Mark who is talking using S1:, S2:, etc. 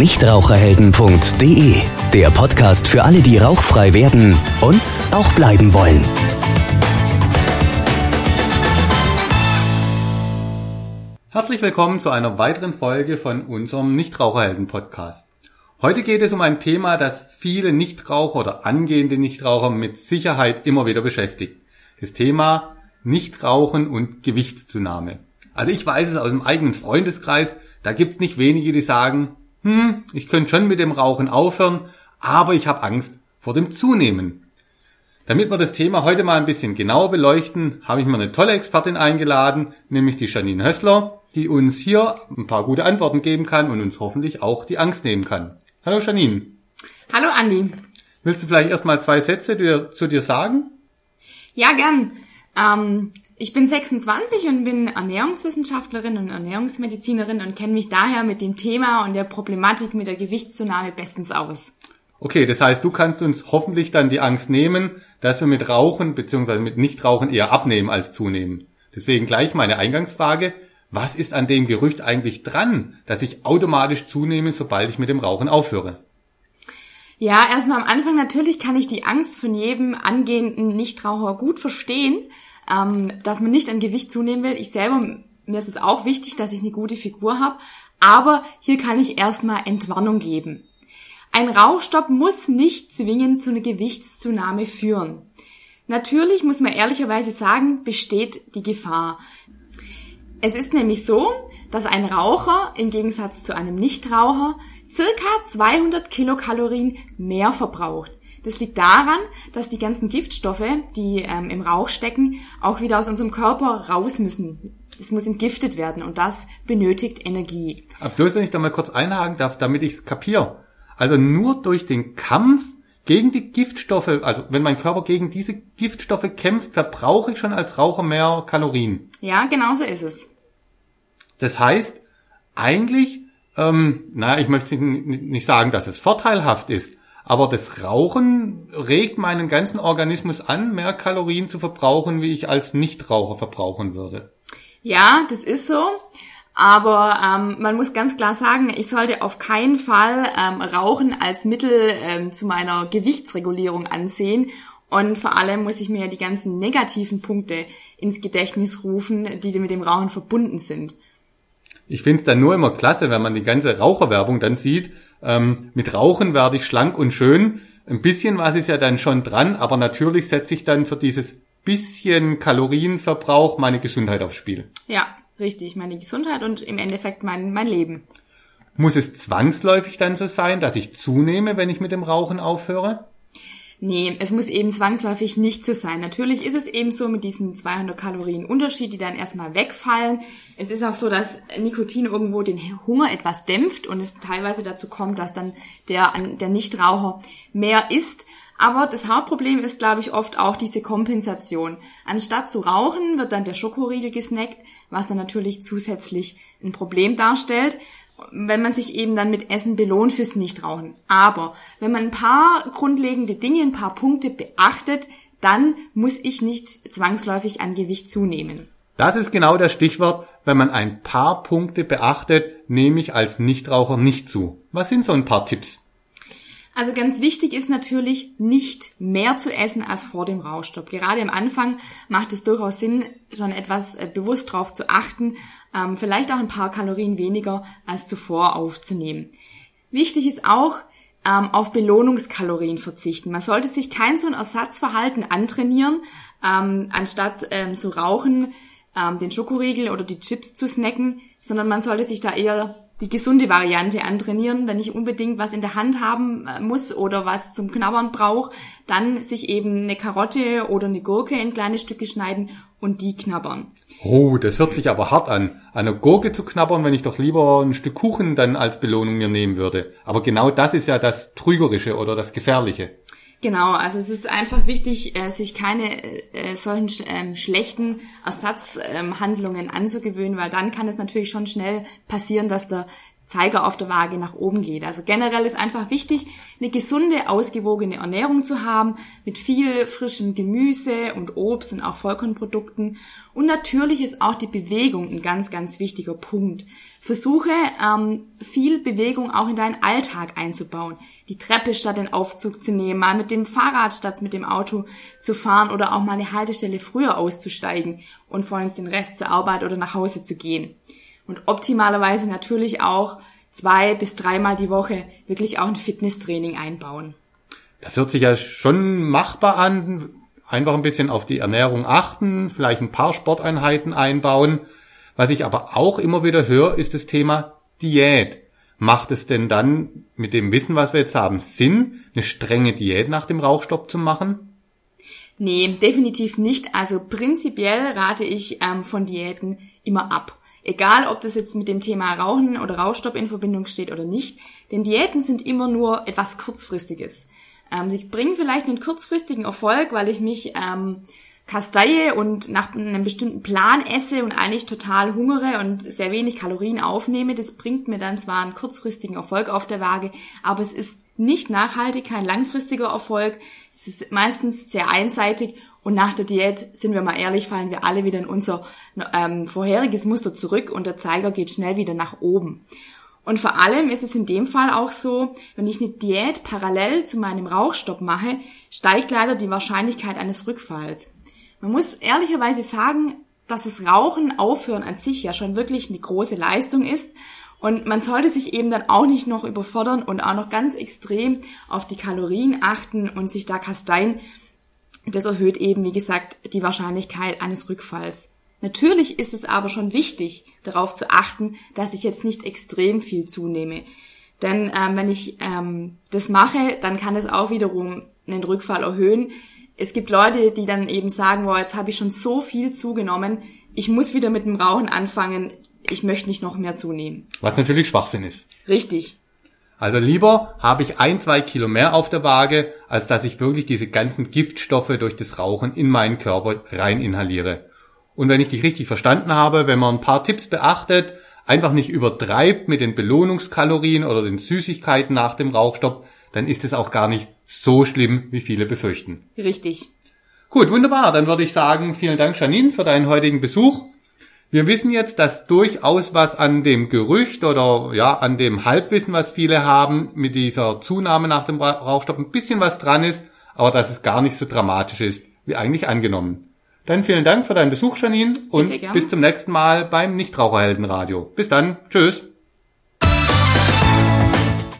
S1: nichtraucherhelden.de. Der Podcast für alle, die rauchfrei werden und auch bleiben wollen.
S2: Herzlich willkommen zu einer weiteren Folge von unserem Nichtraucherhelden-Podcast. Heute geht es um ein Thema, das viele Nichtraucher oder angehende Nichtraucher mit Sicherheit immer wieder beschäftigt. Das Thema Nichtrauchen und Gewichtszunahme. Also ich weiß es aus dem eigenen Freundeskreis, da gibt es nicht wenige, die sagen, hm, ich könnte schon mit dem Rauchen aufhören, aber ich habe Angst vor dem Zunehmen. Damit wir das Thema heute mal ein bisschen genauer beleuchten, habe ich mir eine tolle Expertin eingeladen, nämlich die Janine Hössler, die uns hier ein paar gute Antworten geben kann und uns hoffentlich auch die Angst nehmen kann. Hallo Janine.
S3: Hallo Andi.
S2: Willst du vielleicht erstmal zwei Sätze zu dir sagen?
S3: Ja, gern. Ähm, ich bin 26 und bin Ernährungswissenschaftlerin und Ernährungsmedizinerin und kenne mich daher mit dem Thema und der Problematik mit der Gewichtszunahme bestens aus.
S2: Okay, das heißt, du kannst uns hoffentlich dann die Angst nehmen, dass wir mit Rauchen bzw. mit Nichtrauchen eher abnehmen als zunehmen. Deswegen gleich meine Eingangsfrage. Was ist an dem Gerücht eigentlich dran, dass ich automatisch zunehme, sobald ich mit dem Rauchen aufhöre?
S3: Ja, erstmal am Anfang natürlich kann ich die Angst von jedem angehenden Nichtraucher gut verstehen ähm, dass man nicht an Gewicht zunehmen will. Ich selber, mir ist es auch wichtig, dass ich eine gute Figur habe, aber hier kann ich erstmal Entwarnung geben. Ein Rauchstopp muss nicht zwingend zu einer Gewichtszunahme führen. Natürlich muss man ehrlicherweise sagen, besteht die Gefahr. Es ist nämlich so, dass ein Raucher im Gegensatz zu einem Nichtraucher circa 200 Kilokalorien mehr verbraucht. Das liegt daran, dass die ganzen Giftstoffe, die ähm, im Rauch stecken, auch wieder aus unserem Körper raus müssen. Das muss entgiftet werden und das benötigt Energie.
S2: Aber bloß wenn ich da mal kurz einhaken darf, damit ich es kapiere. Also nur durch den Kampf gegen die Giftstoffe, also wenn mein Körper gegen diese Giftstoffe kämpft, verbrauche ich schon als Raucher mehr Kalorien.
S3: Ja, genau so ist es.
S2: Das heißt, eigentlich, ähm, naja, ich möchte nicht sagen, dass es vorteilhaft ist, aber das Rauchen regt meinen ganzen Organismus an, mehr Kalorien zu verbrauchen, wie ich als Nichtraucher verbrauchen würde.
S3: Ja, das ist so. Aber ähm, man muss ganz klar sagen, ich sollte auf keinen Fall ähm, Rauchen als Mittel ähm, zu meiner Gewichtsregulierung ansehen. Und vor allem muss ich mir die ganzen negativen Punkte ins Gedächtnis rufen, die mit dem Rauchen verbunden sind.
S2: Ich finde es dann nur immer klasse, wenn man die ganze Raucherwerbung dann sieht. Ähm, mit Rauchen werde ich schlank und schön. Ein bisschen was ist ja dann schon dran, aber natürlich setze ich dann für dieses bisschen Kalorienverbrauch meine Gesundheit aufs Spiel.
S3: Ja, richtig, meine Gesundheit und im Endeffekt mein, mein Leben.
S2: Muss es zwangsläufig dann so sein, dass ich zunehme, wenn ich mit dem Rauchen aufhöre?
S3: Nee, es muss eben zwangsläufig nicht so sein. Natürlich ist es eben so mit diesen 200 Kalorien Unterschied, die dann erstmal wegfallen. Es ist auch so, dass Nikotin irgendwo den Hunger etwas dämpft und es teilweise dazu kommt, dass dann der, der Nichtraucher mehr isst. Aber das Hauptproblem ist, glaube ich, oft auch diese Kompensation. Anstatt zu rauchen, wird dann der Schokoriegel gesnackt, was dann natürlich zusätzlich ein Problem darstellt wenn man sich eben dann mit Essen belohnt fürs Nichtrauchen. Aber wenn man ein paar grundlegende Dinge, ein paar Punkte beachtet, dann muss ich nicht zwangsläufig an Gewicht zunehmen.
S2: Das ist genau das Stichwort. Wenn man ein paar Punkte beachtet, nehme ich als Nichtraucher nicht zu. Was sind so ein paar Tipps?
S3: Also ganz wichtig ist natürlich, nicht mehr zu essen als vor dem Rauchstopp. Gerade am Anfang macht es durchaus Sinn, schon etwas äh, bewusst darauf zu achten, ähm, vielleicht auch ein paar Kalorien weniger als zuvor aufzunehmen. Wichtig ist auch, ähm, auf Belohnungskalorien verzichten. Man sollte sich kein so ein Ersatzverhalten antrainieren, ähm, anstatt zu rauchen, den Schokoriegel oder die Chips zu snacken, sondern man sollte sich da eher die gesunde Variante antrainieren. Wenn ich unbedingt was in der Hand haben äh, muss oder was zum Knabbern brauche, dann sich eben eine Karotte oder eine Gurke in kleine Stücke schneiden und die knabbern.
S2: Oh, das hört sich aber hart an. Eine Gurke zu knabbern, wenn ich doch lieber ein Stück Kuchen dann als Belohnung mir nehmen würde. Aber genau das ist ja das Trügerische oder das Gefährliche.
S3: Genau, also es ist einfach wichtig, äh, sich keine äh, solchen ähm, schlechten Ersatzhandlungen anzugewöhnen, weil dann kann es natürlich schon schnell passieren, dass der Zeiger auf der Waage nach oben geht. Also generell ist einfach wichtig, eine gesunde, ausgewogene Ernährung zu haben mit viel frischem Gemüse und Obst und auch Vollkornprodukten. Und natürlich ist auch die Bewegung ein ganz, ganz wichtiger Punkt. Versuche ähm, viel Bewegung auch in deinen Alltag einzubauen. Die Treppe statt den Aufzug zu nehmen, mal mit dem Fahrrad statt mit dem Auto zu fahren oder auch mal eine Haltestelle früher auszusteigen und vor uns den Rest zur Arbeit oder nach Hause zu gehen und optimalerweise natürlich auch zwei bis dreimal die Woche wirklich auch ein Fitnesstraining einbauen.
S2: Das hört sich ja schon machbar an. Einfach ein bisschen auf die Ernährung achten, vielleicht ein paar Sporteinheiten einbauen. Was ich aber auch immer wieder höre, ist das Thema Diät. Macht es denn dann mit dem Wissen, was wir jetzt haben, Sinn, eine strenge Diät nach dem Rauchstopp zu machen?
S3: Nee, definitiv nicht. Also prinzipiell rate ich ähm, von Diäten immer ab. Egal, ob das jetzt mit dem Thema Rauchen oder Rauchstopp in Verbindung steht oder nicht, denn Diäten sind immer nur etwas Kurzfristiges. Ähm, sie bringen vielleicht einen kurzfristigen Erfolg, weil ich mich ähm, kasteie und nach einem bestimmten Plan esse und eigentlich total hungere und sehr wenig Kalorien aufnehme. Das bringt mir dann zwar einen kurzfristigen Erfolg auf der Waage, aber es ist nicht nachhaltig, kein langfristiger Erfolg. Es ist meistens sehr einseitig und nach der Diät, sind wir mal ehrlich, fallen wir alle wieder in unser ähm, vorheriges Muster zurück und der Zeiger geht schnell wieder nach oben. Und vor allem ist es in dem Fall auch so, wenn ich eine Diät parallel zu meinem Rauchstopp mache, steigt leider die Wahrscheinlichkeit eines Rückfalls. Man muss ehrlicherweise sagen, dass das Rauchen aufhören an sich ja schon wirklich eine große Leistung ist und man sollte sich eben dann auch nicht noch überfordern und auch noch ganz extrem auf die Kalorien achten und sich da kasteien, das erhöht eben, wie gesagt, die Wahrscheinlichkeit eines Rückfalls. Natürlich ist es aber schon wichtig, darauf zu achten, dass ich jetzt nicht extrem viel zunehme. Denn ähm, wenn ich ähm, das mache, dann kann es auch wiederum einen Rückfall erhöhen. Es gibt Leute, die dann eben sagen, boah, jetzt habe ich schon so viel zugenommen, ich muss wieder mit dem Rauchen anfangen, ich möchte nicht noch mehr zunehmen.
S2: Was natürlich Schwachsinn ist.
S3: Richtig.
S2: Also lieber habe ich ein, zwei Kilo mehr auf der Waage, als dass ich wirklich diese ganzen Giftstoffe durch das Rauchen in meinen Körper rein inhaliere. Und wenn ich dich richtig verstanden habe, wenn man ein paar Tipps beachtet, einfach nicht übertreibt mit den Belohnungskalorien oder den Süßigkeiten nach dem Rauchstopp, dann ist es auch gar nicht so schlimm, wie viele befürchten.
S3: Richtig.
S2: Gut, wunderbar. Dann würde ich sagen, vielen Dank, Janine, für deinen heutigen Besuch. Wir wissen jetzt, dass durchaus was an dem Gerücht oder ja, an dem Halbwissen, was viele haben, mit dieser Zunahme nach dem Rauchstopp ein bisschen was dran ist, aber dass es gar nicht so dramatisch ist, wie eigentlich angenommen. Dann vielen Dank für deinen Besuch, Janine, und bis zum nächsten Mal beim Nichtraucherheldenradio. Bis dann. Tschüss.